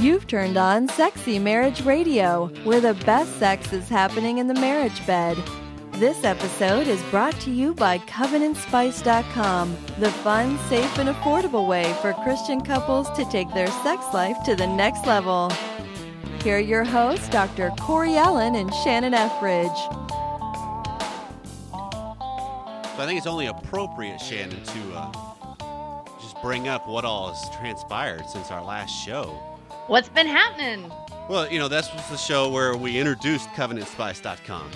You've turned on Sexy Marriage Radio, where the best sex is happening in the marriage bed. This episode is brought to you by CovenantSpice.com, the fun, safe, and affordable way for Christian couples to take their sex life to the next level. Here are your hosts, Dr. Corey Allen and Shannon Ethridge. So I think it's only appropriate, Shannon, to uh, just bring up what all has transpired since our last show. What's been happening? Well, you know, this was the show where we introduced CovenantSpice.com,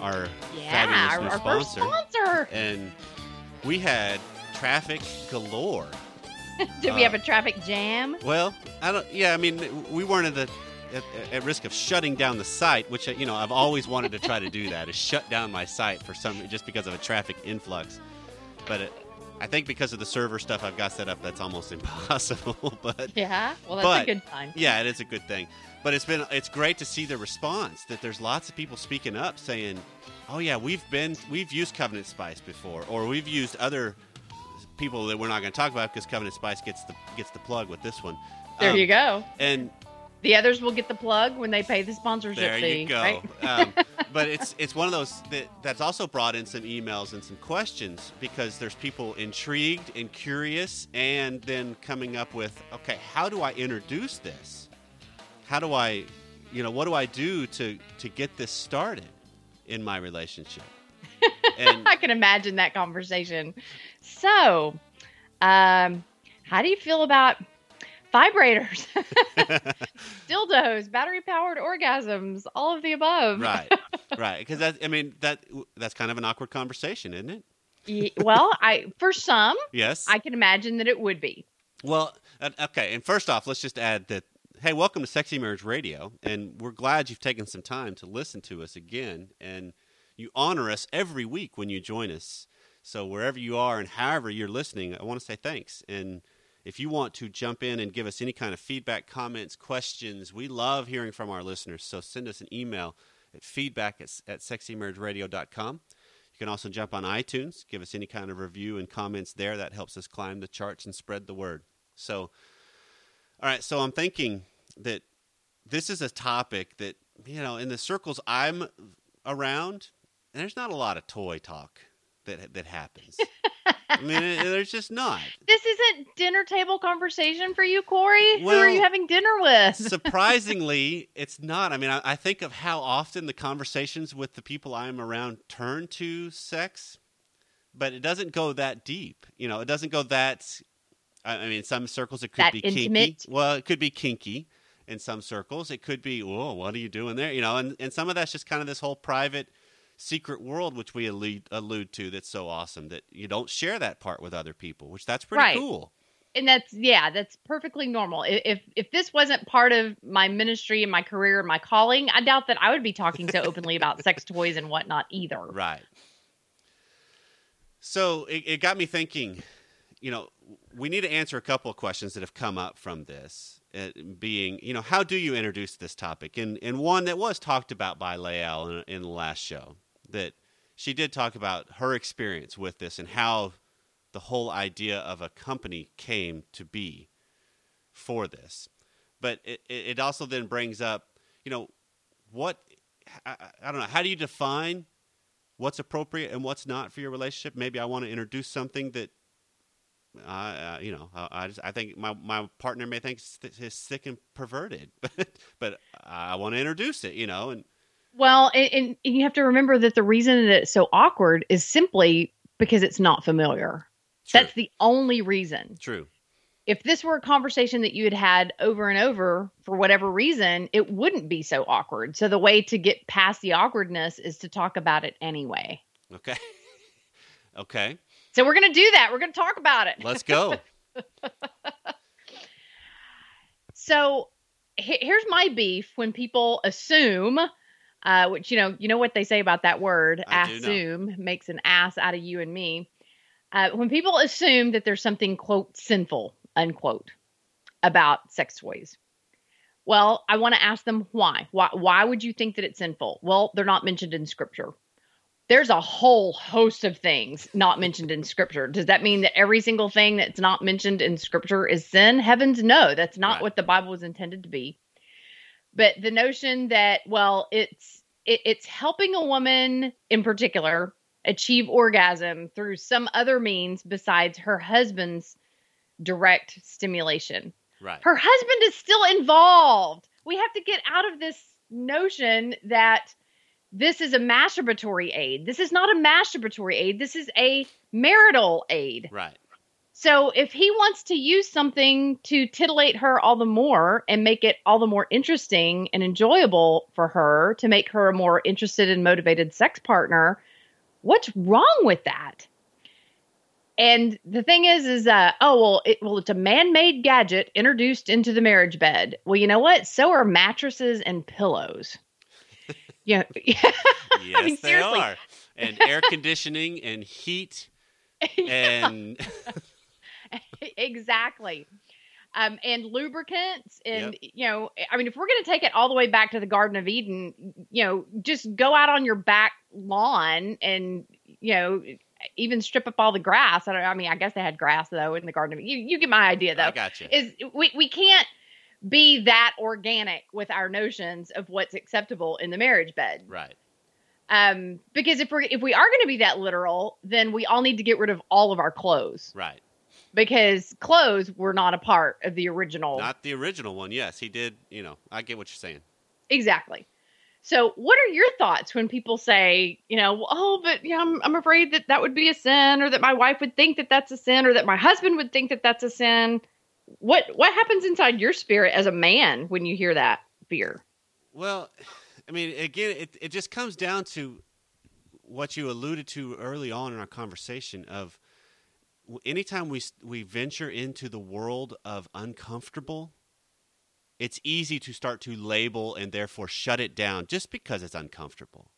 our Yeah, fabulous our, our first sponsor. sponsor. And we had traffic galore. Did we uh, have a traffic jam? Well, I don't. Yeah, I mean, we weren't at the at, at risk of shutting down the site, which uh, you know I've always wanted to try to do that is shut down my site for some just because of a traffic influx. But it, I think because of the server stuff I've got set up, that's almost impossible. but Yeah. Well, that's but- a good sign. yeah, it is a good thing. But it's been it's great to see the response that there's lots of people speaking up saying, "Oh yeah, we've been we've used Covenant Spice before, or we've used other people that we're not going to talk about because Covenant Spice gets the gets the plug with this one." There Um, you go. And The others will get the plug when they pay the sponsorship there fee. you go. Right? um, but it's it's one of those that that's also brought in some emails and some questions because there's people intrigued and curious, and then coming up with, okay, how do I introduce this? How do I, you know, what do I do to to get this started in my relationship? And I can imagine that conversation. So, um, how do you feel about vibrators, dildos, battery powered orgasms, all of the above? right, right, because that I mean that that's kind of an awkward conversation, isn't it? Ye- well, I for some, Yes. I can imagine that it would be. Well, uh, okay. And first off, let's just add that hey, welcome to Sexy Marriage Radio, and we're glad you've taken some time to listen to us again, and you honor us every week when you join us. So wherever you are and however you're listening, I want to say thanks. And if you want to jump in and give us any kind of feedback, comments, questions, we love hearing from our listeners. So send us an email at feedback at, at sexymarriageradio.com. You can also jump on iTunes, give us any kind of review and comments there. That helps us climb the charts and spread the word. So, all right, so I'm thinking that this is a topic that, you know, in the circles I'm around, there's not a lot of toy talk that that happens. I mean, there's just not. This isn't dinner table conversation for you, Corey. Who are you having dinner with? Surprisingly, it's not. I mean, I, I think of how often the conversations with the people I'm around turn to sex, but it doesn't go that deep. You know, it doesn't go that. I I mean, in some circles it could That be intimate? kinky. Well, it could be kinky. In some circles, it could be, oh, what are you doing there?" You know, and and some of that's just kind of this whole private, secret world which we allude allude to. That's so awesome that you don't share that part with other people, which that's pretty Right. cool. and that's yeah, that's perfectly normal. If if this wasn't part of my ministry and my career and my calling, I doubt that I would be talking so openly about sex toys and whatnot either. Right. So it, it got me thinking, you know, we need to answer a couple of questions that have come up from this. Uh, being, you know, how do you introduce this topic? And and one that was talked about by Lael in, in the last show that she did talk about her experience with this and how the whole idea of a company came to be for this. But it, it also then brings up, you know, what I, I- don't know. How do you define what's appropriate and what's not for your relationship? Maybe I want to introduce something that, uh, you know, I, just I think my my partner may think is sick and perverted, but but I want to introduce it, you know, and Well, and, and you have to remember that the reason that it's so awkward is simply because it's not familiar. true, That's the only reason. true, If this were a conversation that you had had over and over for whatever reason, it wouldn't be so awkward. So the way to get past the awkwardness is to talk about it anyway. okay, okay, So we're going to do that. We're going to talk about it. let's go. So he- here's my beef when people assume, uh, which you know, you know what they say about that word, I assume makes an ass out of you and me. Uh, when people assume that there's something quote sinful unquote about sex toys. Well, I want to ask them why. Why why would you think that it's sinful? Well, they're not mentioned in scripture. there's a whole host of things not mentioned in scripture. Does that mean that every single thing that's not mentioned in scripture is sin? Heavens no, that's not Right. what the Bible was intended to be. But the notion that well, it's it, it's helping a woman in particular achieve orgasm through some other means besides her husband's direct stimulation. Right. Her husband is still involved. We have to get out of this notion that this is a masturbatory aid. This is not a masturbatory aid. This is a marital aid. Right. So if he wants to use something to titillate her all the more and make it all the more interesting and enjoyable for her to make her a more interested and motivated sex partner, what's wrong with that? And the thing is, is uh, oh well, it, well, it's a man-made gadget introduced into the marriage bed. Well, you know what? So are mattresses and pillows. yeah, Yes, mean, they seriously. are. And air conditioning and heat and exactly. Um, and lubricants, and you know, I mean, if we're going to take it all the way back to the Garden of Eden, you know, just go out on your back lawn and you know, even strip up all the grass. I don't. I mean, I guess they had grass though in the Garden of Eden. You, you get my idea though. I got you. Is we we can't be that organic with our notions of what's acceptable in the marriage bed Right. um because if we're if we are going to be that literal then we all need to get rid of all of our clothes Right. Because clothes were not a part of the original Not the original one. Yes, he did. You know, I get what you're saying. exactly so what are your thoughts when people say you know oh but yeah I'm, I'm afraid that that would be a sin or that my wife would think that that's a sin or that my husband would think that that's a sin what what happens inside your spirit as a man when you hear that fear Well, I mean, again, it it just comes down to what you alluded to early on in our conversation of anytime we we venture into the world of uncomfortable, it's easy to start to label and therefore shut it down just because it's uncomfortable.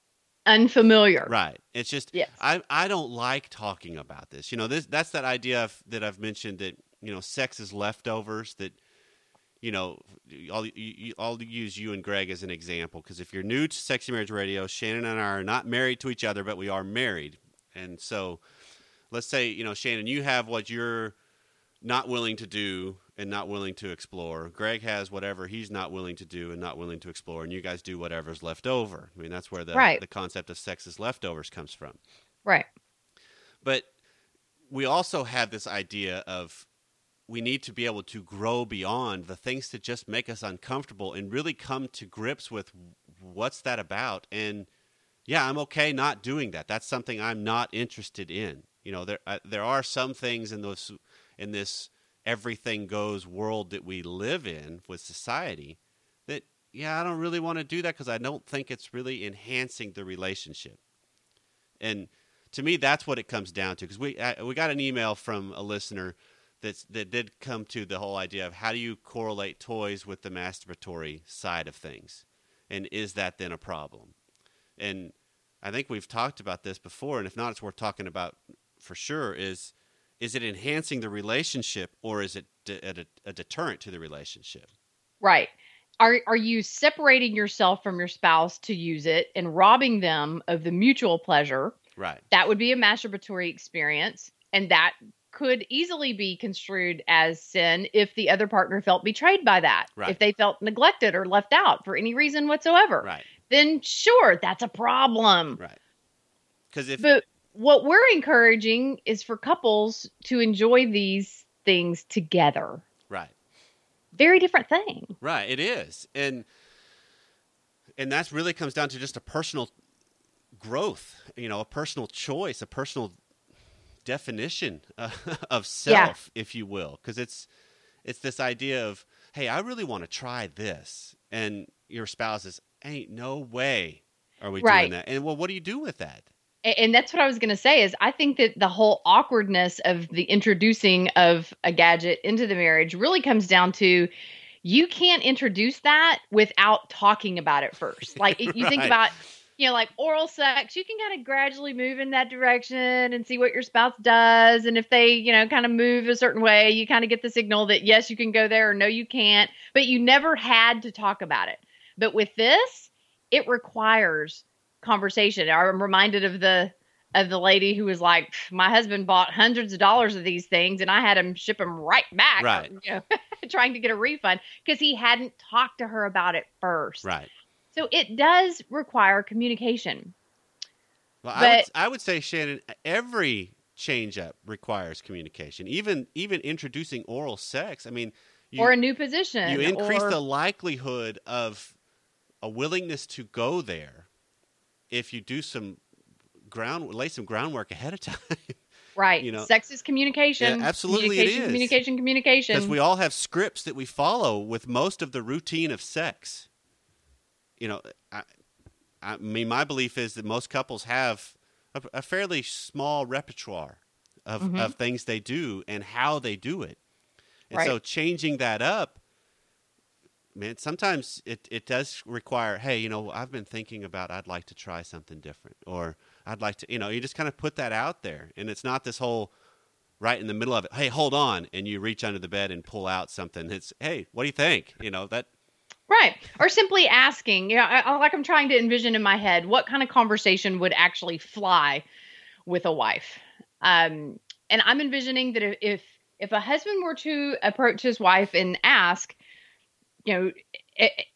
unfamiliar Right. It's just Yes. I I don't like talking about this. You know, this that's that idea of, that I've mentioned that you know sex is leftovers. That you know, I'll I'll use you and Greg as an example because if you're new to Sexy Marriage Radio, Shannon and I are not married to each other, but we are married, and so let's say you know Shannon, you have what you're not willing to do and not willing to explore. Greg has whatever he's not willing to do and not willing to explore, and you guys do whatever's left over. I mean, that's where the Right. the concept of sex as leftovers comes from. right But we also have this idea of we need to be able to grow beyond the things that just make us uncomfortable and really come to grips with what's that about and yeah i'm okay not doing that that's something i'm not interested in you know there uh, there are some things in those in this everything goes world that we live in with society that yeah i don't really want to do that because i don't think it's really enhancing the relationship. And to me that's what it comes down to because we uh, we got an email from a listener that's that did come to the whole idea of how do you correlate toys with the masturbatory side of things? And is that then a problem? And i think we've talked about this before and if not it's worth talking about for sure is is it enhancing the relationship or is it de- a, a deterrent to the relationship Right. Are are you separating yourself from your spouse to use it and robbing them of the mutual pleasure? right That would be a masturbatory experience and that could easily be construed as sin if the other partner felt betrayed by that. Right. If they felt neglected or left out for any reason whatsoever. right Then sure, that's a problem. right because if But what we're encouraging is for couples to enjoy these things together. right Very different thing. Right, it is, and and that really comes down to just a personal growth. You know, a personal choice, a personal definition uh, of self, if you will, because it's it's this idea of hey, I really want to try this, and your spouse is ain't no way are we Right. doing that, and well, what do you do with that? And that's what I was going to say is I think that the whole awkwardness of the introducing of a gadget into the marriage really comes down to you can't introduce that without talking about it first. Like you think about you know like oral sex, you can kind of gradually move in that direction and see what your spouse does and if they, you know, kind of move a certain way, you kind of get the signal that yes, you can go there or no you can't, but you never had to talk about it. But with this, it requires conversation. I'm reminded of the of the lady who was like, "My husband bought hundreds of dollars of these things, and I had him ship them right back, Right. You know, trying to get a refund because he hadn't talked to her about it first. Right. So it does require communication. Well, I would, I would say, Shannon, every change up requires communication. Even even introducing oral sex. I mean, you, or a new position. you increase or, the likelihood of a willingness to go there if you do some ground lay some groundwork ahead of time. right. you know- sex is communication. Yeah, absolutely it communication, is. Communication, communication. Because we all have scripts that we follow with most of the routine of sex. You know, I, I mean, my belief is that most couples have a, a fairly small repertoire of, Mhm. of things they do and how they do it. And Right. so changing that up, man, sometimes it, it does require, hey, you know, I've been thinking about I'd like to try something different. Or I'd like to, you know, you just kind of put that out there. And it's not this whole right in the middle of it, hey, hold on. And you reach under the bed and pull out something. It's, hey, what do you think? You know, that, Right. Or simply asking, you know, I, I- like I'm trying to envision in my head what kind of conversation would actually fly with a wife. Um, and I'm envisioning that if, if if a husband were to approach his wife and ask, you know, "A-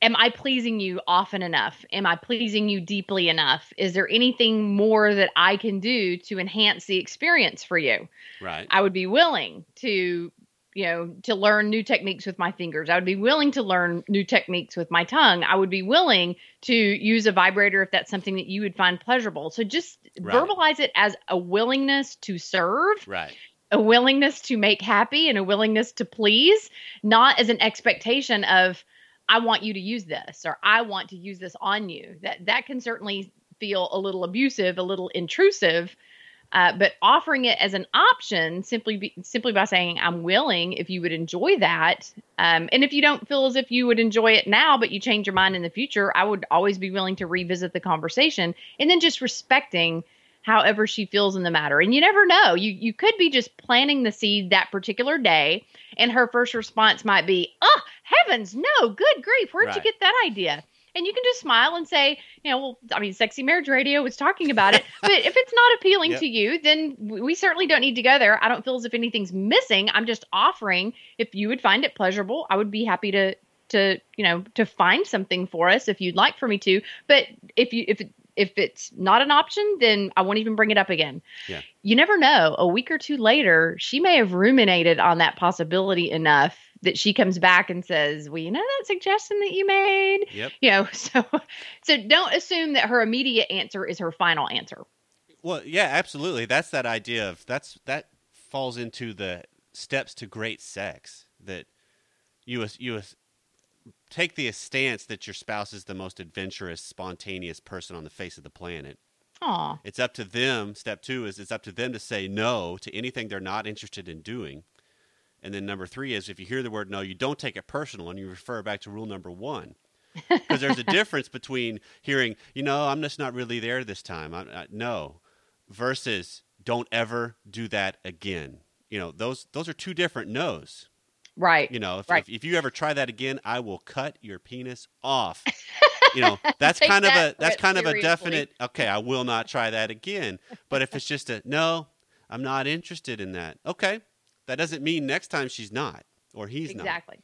am I pleasing you often enough? Am I pleasing you deeply enough? Is there anything more that I can do to enhance the experience for you? right. I would be willing to, you know, to learn new techniques with my fingers. I would be willing to learn new techniques with my tongue. I would be willing to use a vibrator if that's something that you would find pleasurable. So just Right. verbalize it as a willingness to serve, Right. A willingness to make happy, and a willingness to please, not as an expectation of I want you to use this or I want to use this on you. That that can certainly feel a little abusive, a little intrusive. Uh, but offering it as an option simply be, simply by saying I'm willing if you would enjoy that, um, and if you don't feel as if you would enjoy it now, but you change your mind in the future, I would always be willing to revisit the conversation, and then just respecting however she feels in the matter. And you never know. You you could be just planting the seed that particular day, and her first response might be, "Oh heavens, no! Good grief, where'd you get that idea?" And you can just smile and say, you know, well, I mean, Sexy Marriage Radio was talking about it, but if it's not appealing Yep. to you, then we certainly don't need to go there. I don't feel as if anything's missing. I'm just offering. If you would find it pleasurable, I would be happy to to you know to find something for us if you'd like for me to. But if you if it, if it's not an option, then I won't even bring it up again. Yeah. You never know. A week or two later, she may have ruminated on that possibility enough that she comes back and says, "Well, you know that suggestion that you made." Yep. You know, so so don't assume that her immediate answer is her final answer. Well, yeah, absolutely. That's that idea of that's that falls into the steps to great sex that you you take the stance that your spouse is the most adventurous, spontaneous person on the face of the planet. Aw. It's up to them. Step two is it's up to them to say no to anything they're not interested in doing. And then number three is if you hear the word no, you don't take it personal and you refer back to rule number one. Because there's a difference between hearing, you know, I'm just not really there this time. I, I, no, versus don't ever do that again. You know, those those are two different no's. Right. You know, if, Right. if, if you ever try that again, I will cut your penis off. you know, that's kind of a that's kind of a definite. Okay, I will not try that again. But if it's just a no, I'm not interested in that. Okay, that doesn't mean next time she's not or he's not. exactly.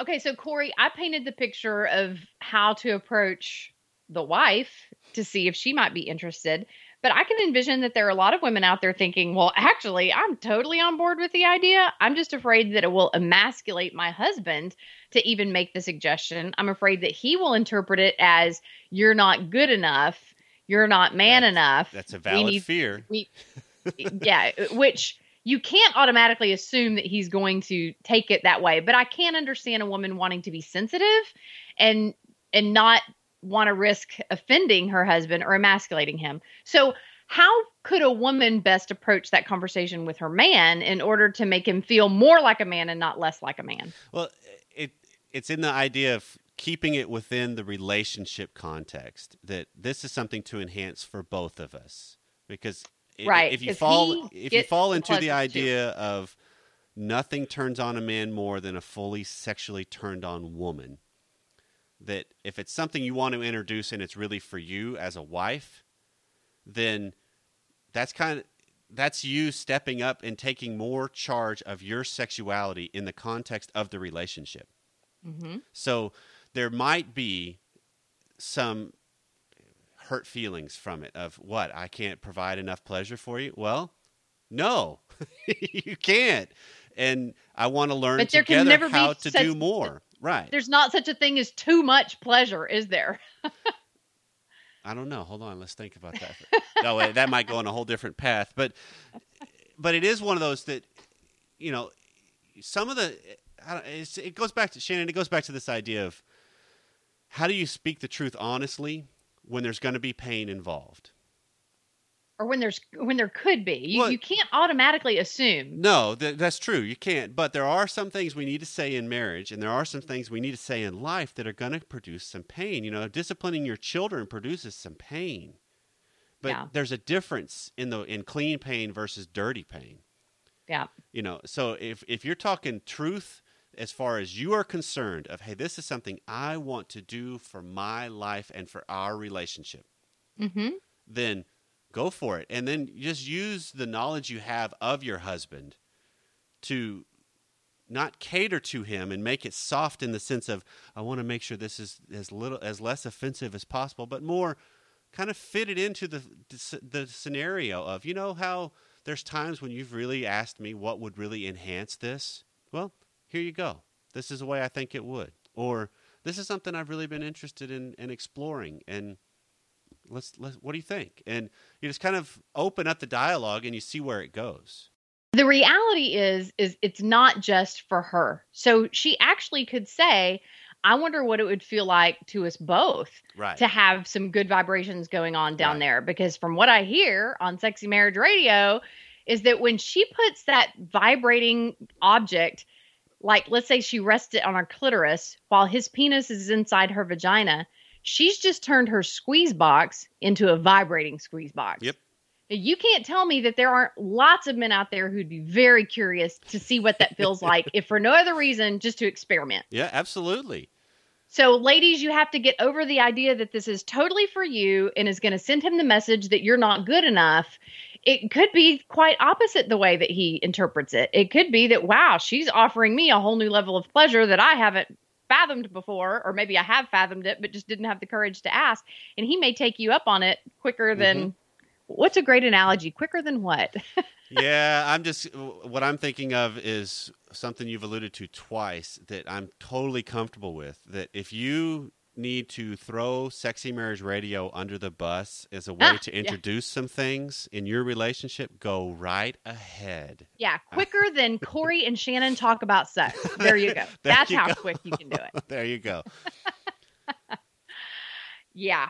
Okay, so Corey, I painted the picture of how to approach the wife to see if she might be interested. But I can envision that there are a lot of women out there thinking, well, actually, I'm totally on board with the idea. I'm just afraid that it will emasculate my husband to even make the suggestion. I'm afraid that he will interpret it as you're not good enough, you're not man That's- enough. That's a valid need- fear. we yeah which you can't automatically assume that he's going to take it that way but i can understand a woman wanting to be sensitive and and not want to risk offending her husband or emasculating him. So how could a woman best approach that conversation with her man in order to make him feel more like a man and not less like a man? Well, it it's in the idea of keeping it within the relationship context that this is something to enhance for both of us. Because Right, if you fall if you fall into the too. idea of nothing turns on a man more than a fully sexually turned on woman that if it's something you want to introduce and it's really for you as a wife, then that's kind of that's you stepping up and taking more charge of your sexuality in the context of the relationship. Mm-hmm. So there might be some hurt feelings from it of what I can't provide enough pleasure for you. Well, no, you can't. And I want to learn But there can together never be how to such- do more. Right. There's not such a thing as too much pleasure, is there? I don't know. Hold on. Let's think about that. no, that might go on a whole different path. But but it is one of those that you know some of the I don't- it's, it goes back to Shannon. It goes back to this idea of how do you speak the truth honestly when there's going to be pain involved. Or when there's when there could be. You, Well- you can't automatically assume. No, th- that's true. You can't. But there are some things we need to say in marriage, and there are some things we need to say in life that are going to produce some pain. You know, disciplining your children produces some pain, but Yeah. there's a difference in the in clean pain versus dirty pain. Yeah. You know, so if if you're talking truth as far as you are concerned, of hey, this is something I want to do for my life and for our relationship Mm-hmm. then go for it. And then just use the knowledge you have of your husband to not cater to him and make it soft in the sense of I want to make sure this is as little as less offensive as possible, but more kind of fit it into the the scenario of you know how there's times when you've really asked me what would really enhance this. Well, here you go. This is the way I think it would, or this is something I've really been interested in, in exploring and let's let's what do you think and you just kind of open up the dialogue and you see where it goes The reality is is it's not just for her. So she actually could say, I wonder what it would feel like to us both right to have some good vibrations going on down Right. there because from what I hear on Sexy Marriage Radio is that when she puts that vibrating object like let's say she rests it on her clitoris while his penis is inside her vagina, she's just turned her squeeze box into a vibrating squeeze box. Yep. You can't tell me that there aren't lots of men out there who'd be very curious to see what that feels like, if for no other reason, just to experiment. yeah absolutely So, ladies, you have to get over the idea that this is totally for you and is going to send him the message that you're not good enough. It could be quite opposite the way that he interprets it. It could be that, wow, she's offering me a whole new level of pleasure that I haven't fathomed before, or maybe I have fathomed it, but just didn't have the courage to ask. And he may take you up on it quicker mm-hmm. than what's a great analogy? Quicker than what? yeah i'm just what i'm thinking of is something you've alluded to twice that i'm totally comfortable with that if you need to throw sexy marriage radio under the bus as a way Ah, to yeah. introduce some things in your relationship go right ahead yeah, quicker than Corey and Shannon talk about sex. There you go. That's you how go. quick you can do it. there you go Yeah.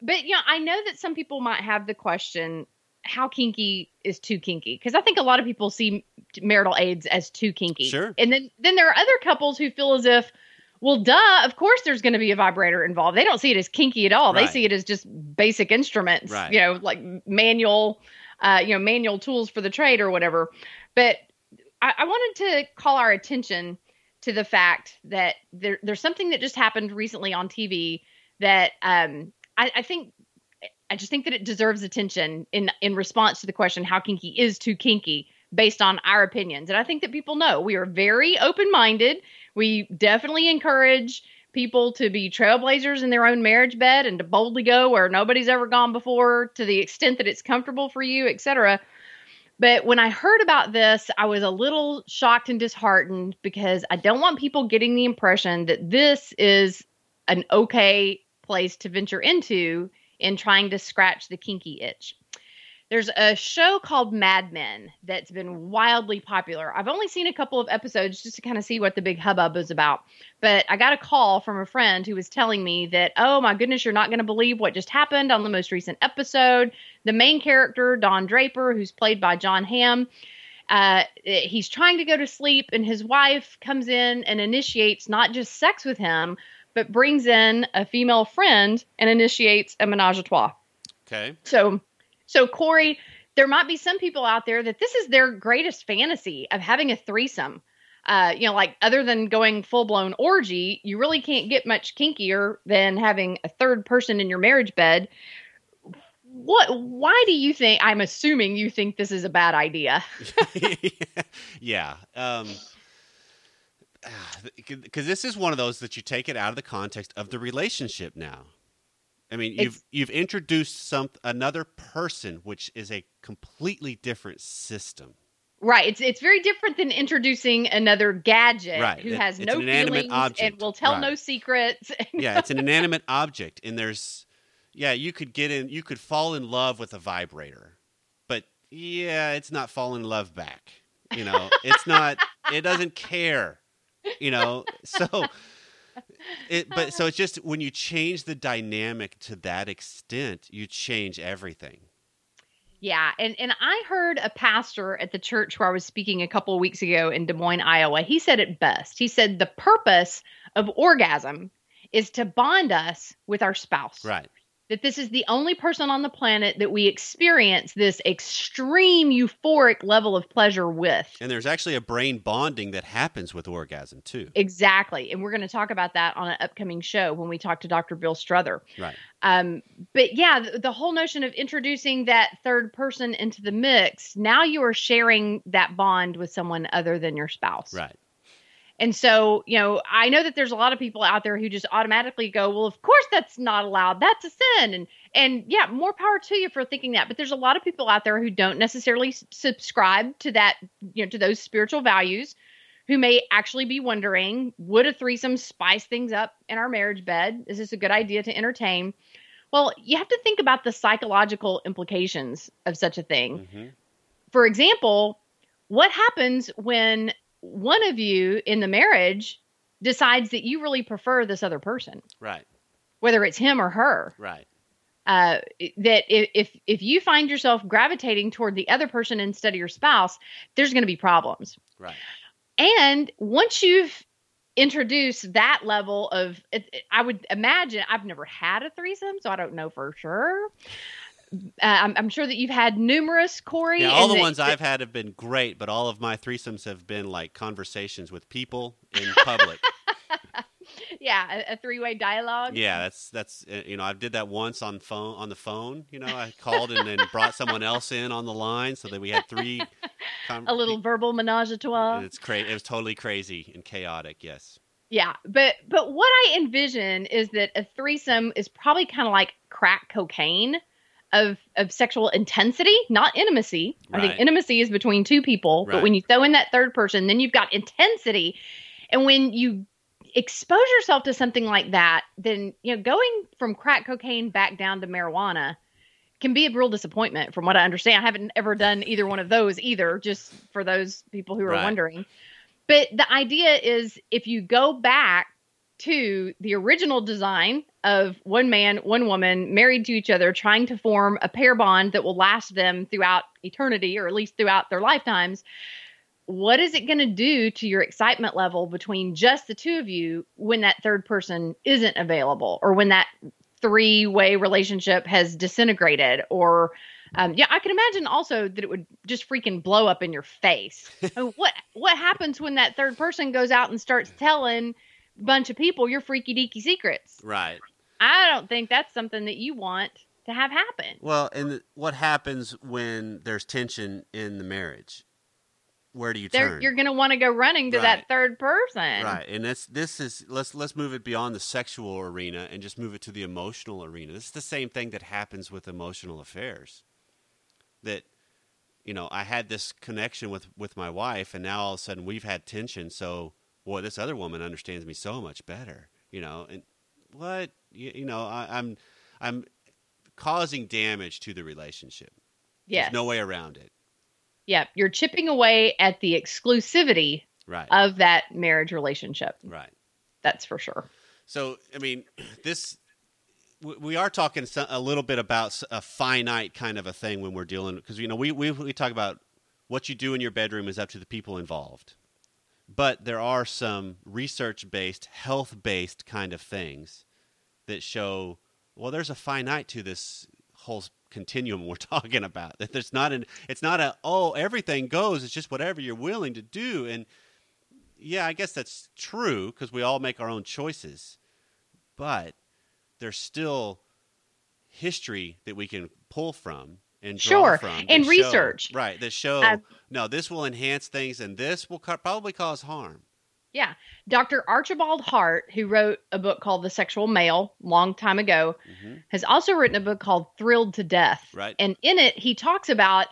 But you know, I know that some people might have the question how kinky is too kinky? Because I think a lot of people see marital aids as too kinky. Sure. And then then there are other couples who feel as if well, duh, of course there's going to be a vibrator involved. They don't see it as kinky at all. They see it as just basic instruments, Right. you know, like manual uh, you know, manual tools for the trade or whatever. But I, I wanted to call our attention to the fact that there, there's something that just happened recently on TV that um, I, I think I just think that it deserves attention in in response to the question how kinky is too kinky based on our opinions. And I think that people know we are very open minded. We definitely encourage people to be trailblazers in their own marriage bed and to boldly go where nobody's ever gone before to the extent that it's comfortable for you, etc. But when I heard about this, I was a little shocked and disheartened because I don't want people getting the impression that this is an okay place to venture into in trying to scratch the kinky itch. There's a show called Mad Men that's been wildly popular. I've only seen a couple of episodes just to kind of see what the big hubbub is about. But I got a call from a friend who was telling me that, oh my goodness, you're not going to believe what just happened on the most recent episode. The main character, Don Draper, who's played by Jon Hamm, uh, he's trying to go to sleep, and his wife comes in and initiates not just sex with him, but brings in a female friend and initiates a menage a trois. okay So, so Corey, there might be some people out there that this is their greatest fantasy of having a threesome. uh, you know, like other than going full blown orgy, you really can't get much kinkier than having a third person in your marriage bed. What? Why do you think? I'm assuming you think this is a bad idea. yeah. Um, because this is one of those that you take it out of the context of the relationship now. I mean, you've Ex- you've introduced some another person, which is a completely different system. Right. It's it's very different than introducing another gadget Right. who It- has it's no an feelings and will tell Right. no secrets. Yeah, it's an inanimate object, and there's yeah, you could get in, you could fall in love with a vibrator, but yeah, it's not fall in love back. You know, it's not. It doesn't care. You know, so it. But so it's just when you change the dynamic to that extent, you change everything. Yeah, and and I heard a pastor at the church where I was speaking a couple of weeks ago in Des Moines, Iowa. He said it best. He said the purpose of orgasm is to bond us with our spouse. Right. That this is the only person on the planet that we experience this extreme euphoric level of pleasure with. And there's actually a brain bonding that happens with orgasm too. Exactly. And we're going to talk about that on an upcoming show when we talk to Dr. Bill Struther. Right. Um, but yeah, the, the whole notion of introducing that third person into the mix, now you are sharing that bond with someone other than your spouse. Right. And so, you know, I know that there's a lot of people out there who just automatically go, "Well, of course that's not allowed. That's a sin." And and yeah, more power to you for thinking that. But there's a lot of people out there who don't necessarily subscribe to that, you know, to those spiritual values who may actually be wondering, would a threesome spice things up in our marriage bed? Is this a good idea to entertain? Well, you have to think about the psychological implications of such a thing hmm for example, what happens when one of you in the marriage decides that you really prefer this other person, Right. whether it's him or her? Right. Uh, that if, if if you find yourself gravitating toward the other person instead of your spouse, there's going to be problems. Right. And once you've introduced that level of, I would imagine I've never had a threesome, so I don't know for sure. Uh, I'm, I'm sure that you've had numerous, Corey. Yeah, all and the ones I've had have been great, but all of my threesomes have been like conversations with people in public. yeah, a, a three-way dialogue. yeah, that's that's uh, you know I did that once on phone on the phone. You know, I called and then brought someone else in on the line so that we had three. Con- a little verbal menage a trois. It's crazy. It was totally crazy and chaotic. Yes. Yeah, but but what I envision is that a threesome is probably kind of like crack cocaine of of sexual intensity, not intimacy. I think intimacy is between two people, but when you throw in that third person, then you've got intensity. And when you expose yourself to something like that, then you know going from crack cocaine back down to marijuana can be a real disappointment from what I understand. I haven't ever done either one of those either, just for those people who are Right. wondering. But the idea is if you go back to the original design of one man, one woman married to each other, trying to form a pair bond that will last them throughout eternity or at least throughout their lifetimes, what is it going to do to your excitement level between just the two of you when that third person isn't available or when that three way relationship has disintegrated or um, yeah, I can imagine also that it would just freaking blow up in your face. What what happens when that third person goes out and starts telling bunch of people your freaky deaky secrets? Right. I don't think that's something that you want to have happen. Well, and th- what happens when there's tension in the marriage? Where do you They're, turn? you're going to want to go running to Right. that third person. Right, and this this is let's let's move it beyond the sexual arena and just move it to the emotional arena. This is the same thing that happens with emotional affairs. That you know, I had this connection with with my wife, and now all of a sudden we've had tension. So, boy, this other woman understands me so much better. You know, and what you, you know, I, I'm I'm causing damage to the relationship. Yeah. No way around it. Yeah. You're chipping away at the exclusivity Right. of that marriage relationship. right. That's for sure. So, I mean, this we- we are talking a little bit about a finite kind of a thing when we're dealing because you know we, we we talk about what you do in your bedroom is up to the people involved, but there are some research based, health based kind of things that show well, there's a finite to this whole continuum we're talking about. That there's not an it's not a oh everything goes. It's just whatever you're willing to do and Yeah, I guess that's true because we all make our own choices, but there's still history that we can pull from and Sure, and research. show, right? the show Uh, no, this will enhance things, and this will co- probably cause harm. Yeah. Dr. Archibald Hart, who wrote a book called The Sexual Male long time ago, hmm has also written a book called Thrilled to Death. Right. And in it, he talks about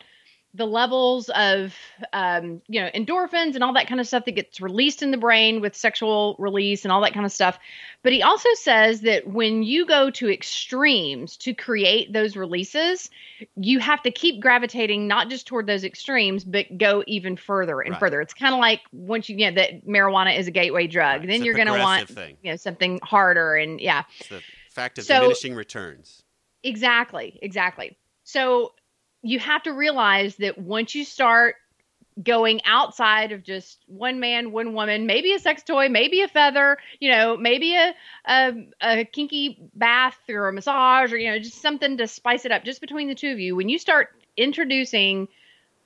the levels of, um, you know, endorphins and all that kind of stuff that gets released in the brain with sexual release and all that kind of stuff. But he also says that when you go to extremes to create those releases, you have to keep gravitating not just toward those extremes, but go even further and Right. further. It's kind of like once you, you know, that marijuana is a gateway drug, Right, then you're going to want, thing. you know, something harder. And yeah. It's the fact of So- diminishing returns. Exactly, exactly. So you have to realize that once you start going outside of just one man, one woman, maybe a sex toy, maybe a feather, you know, maybe a a, a kinky bath or a massage or you know, just something to spice it up just between the two of you. When you start introducing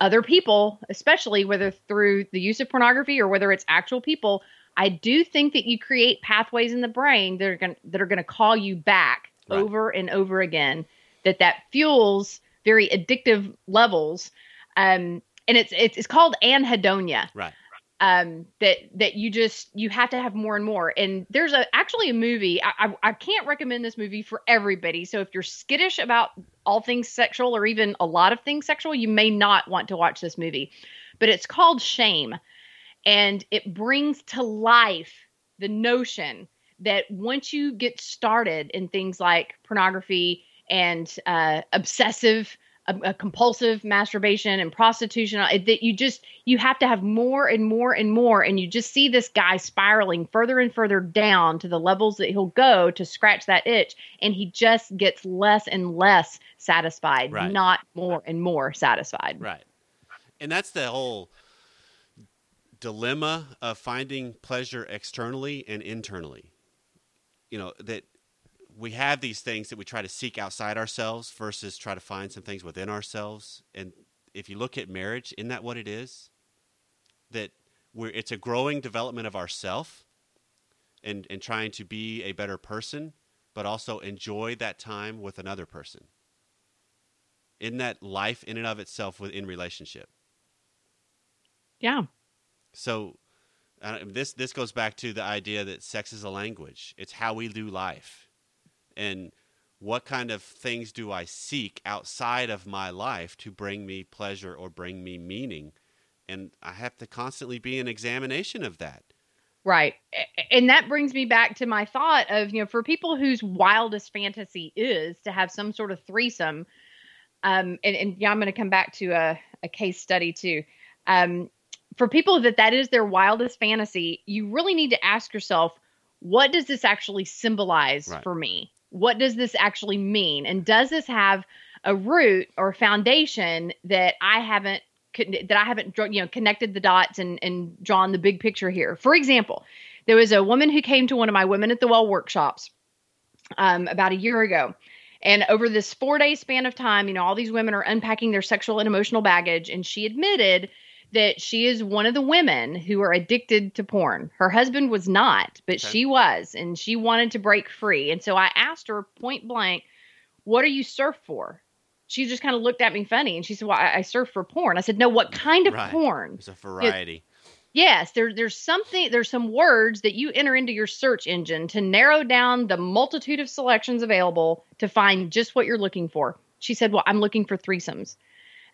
other people, especially whether through the use of pornography or whether it's actual people, I do think that you create pathways in the brain that are going that are going to call you back Right. over and over again. That that fuels very addictive levels, um, and it's it's, it's called anhedonia. Right. Um, that that you just you have to have more and more. And there's a actually a movie. I, I I can't recommend this movie for everybody. So if you're skittish about all things sexual or even a lot of things sexual, you may not want to watch this movie. But it's called Shame, and it brings to life the notion that once you get started in things like pornography and uh, obsessive uh, uh, compulsive masturbation and prostitution uh, that you just you have to have more and more and more and you just see this guy spiraling further and further down to the levels that he'll go to scratch that itch and he just gets less and less satisfied Right. not more and more satisfied Right. And that's the whole dilemma of finding pleasure externally and internally. You know, that we have these things that we try to seek outside ourselves versus try to find some things within ourselves. And if you look at marriage, isn't that what it is? That we're, it's a growing development of ourself and, and trying to be a better person, but also enjoy that time with another person. Isn't that life in and of itself within relationship? yeah So uh, this this goes back to the idea that sex is a language. It's how we do life, and what kind of things do I seek outside of my life to bring me pleasure or bring me meaning, and I have to constantly be an examination of that. Right. And that brings me back to my thought of, you know, for people whose wildest fantasy is to have some sort of threesome, um, and, and yeah, I'm going to come back to a, a case study too. Um, for people that that is their wildest fantasy, you really need to ask yourself, what does this actually symbolize Right. for me? What does this actually mean? And does this have a root or foundation that I haven't that I haven't you know connected the dots and and drawn the big picture here. For example, there was a woman who came to one of my women at the well workshops um, about a year ago. And over this four day span of time, you know, all these women are unpacking their sexual and emotional baggage. And she admitted that she is one of the women who are addicted to porn. Her husband was not, but Okay. she was, and she wanted to break free. And so I asked her point blank, What are you surf for? She just kind of looked at me funny and she said, Well, I, I surf for porn. I said, No, what kind of Right. porn? It's a variety. Yes, there, there's something, there's some words that you enter into your search engine to narrow down the multitude of selections available to find just what you're looking for. She said, Well, I'm looking for threesomes.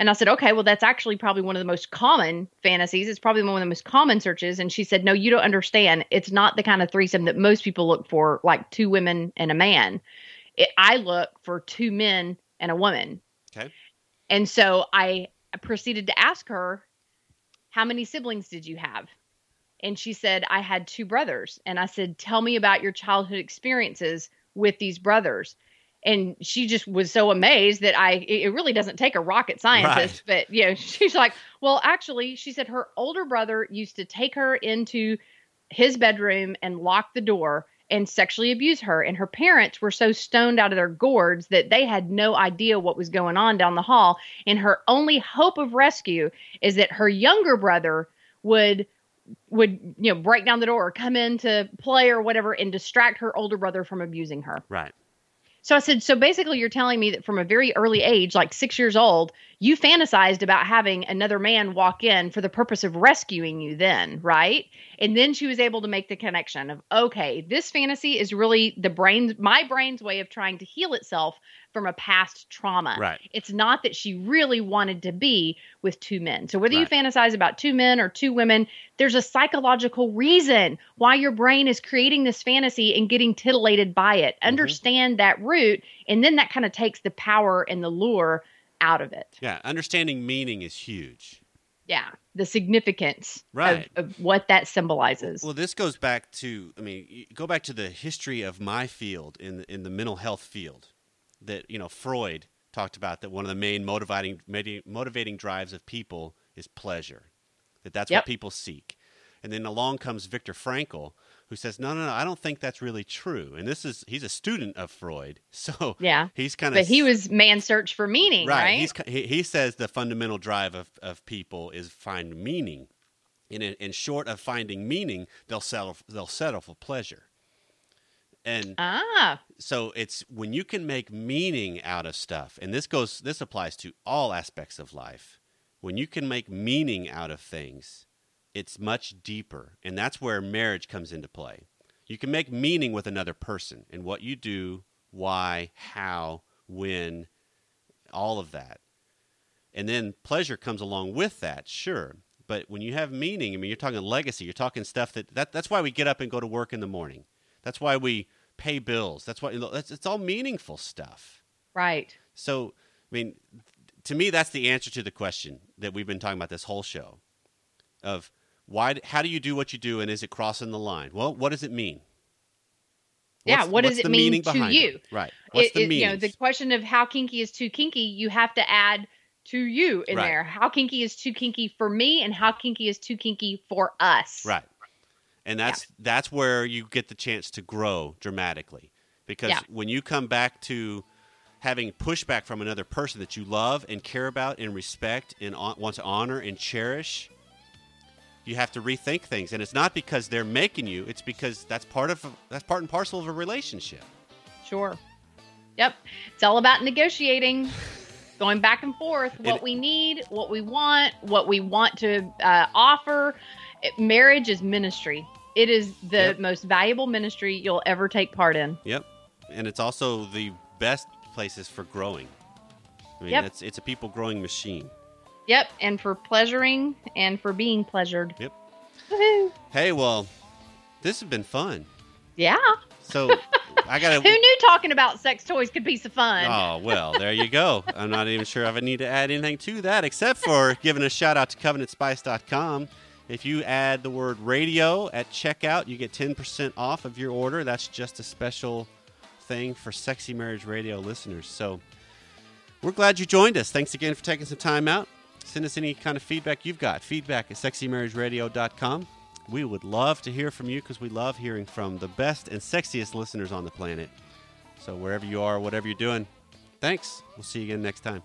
And I said, Okay, well, that's actually probably one of the most common fantasies. It's probably one of the most common searches. And she said, No, you don't understand. It's not the kind of threesome that most people look for, like two women and a man. It, I look for two men and a woman. Okay. And so I proceeded to ask her, How many siblings did you have? And she said, I had two brothers. And I said, Tell me about your childhood experiences with these brothers. And she just was so amazed that I, it really doesn't take a rocket scientist, but you know, she's like, Well, actually, she said her older brother used to take her into his bedroom and lock the door and sexually abuse her. And her parents were so stoned out of their gourds that they had no idea what was going on down the hall. And her only hope of rescue is that her younger brother would would you know break down the door or come in to play or whatever and distract her older brother from abusing her Right. So i said so basically you're telling me that from a very early age like six years old you fantasized about having another man walk in for the purpose of rescuing you then right? And then she was able to make the connection of okay this fantasy is really the brain my brain's way of trying to heal itself from a past trauma Right. it's not that she really wanted to be with two men. So whether you fantasize about two men or two women, there's a psychological reason why your brain is creating this fantasy and getting titillated by it. Mm-hmm. Understand that root, and then that kind of takes the power and the lure out of it. Yeah. Understanding meaning is huge. Yeah, the significance Right. of, of what that symbolizes. Well, this goes back to I mean, go back to the history of my field in in the mental health field. That you know, Freud talked about that one of the main motivating motivating drives of people is pleasure. That that's Yep. what people seek. And then along comes Viktor Frankl, who says, "No, no, no, I don't think that's really true." And this is he's a student of Freud, so Yeah. he's kind of but he was man search for meaning, right? He's, he, he says the fundamental drive of, of people is find meaning. And in, in short of finding meaning, they'll settle they'll settle for pleasure. And ah, so it's when you can make meaning out of stuff, and this goes this applies to all aspects of life. When you can make meaning out of things, it's much deeper, and that's where marriage comes into play. You can make meaning with another person and what you do, why, how, when, all of that. And then pleasure comes along with that, sure. But when you have meaning, I mean, you're talking legacy, you're talking stuff that, that that's why we get up and go to work in the morning. That's why we pay bills. That's why it's, it's all meaningful stuff. right. So, I mean, to me, that's the answer to the question that we've been talking about this whole show of why, how do you do what you do and is it crossing the line? Well, what does it mean? Yeah, What's- what does it mean to you? It? Right. What's it, the meaning? you know the question of how kinky is too kinky you have to add to you in Right. there how kinky is too kinky for me and how kinky is too kinky for us Right. And that's that's where you get the chance to grow dramatically. Because Yeah. when you come back to having pushback from another person that you love and care about and respect and want to honor and cherish, you have to rethink things. And it's not because they're making you; it's because that's part of that's part and parcel of a relationship. sure yep it's all about negotiating going back and forth what we need what we want what we want to uh, offer It- marriage is ministry it is the Yep. most valuable ministry you'll ever take part in Yep. And it's also the best places for growing. I mean, Yep. it's it's a people growing machine. yep and for pleasuring and for being pleasured Yep. Woohoo. Hey, well, this has been fun. yeah So I gotta. Who knew talking about sex toys could be so fun? Oh, well, there you go. I'm not even sure if I need to add anything to that except for giving a shout out to covenantspice.com. If you add the word radio at checkout, you get 10% off of your order. That's just a special thing for Sexy Marriage Radio listeners. So we're glad you joined us. Thanks again for taking some time out. Send us any kind of feedback you've got. Feedback at sexymarriageradio.com. We would love to hear from you because we love hearing from the best and sexiest listeners on the planet. So wherever you are, whatever you're doing, thanks. We'll see you again next time.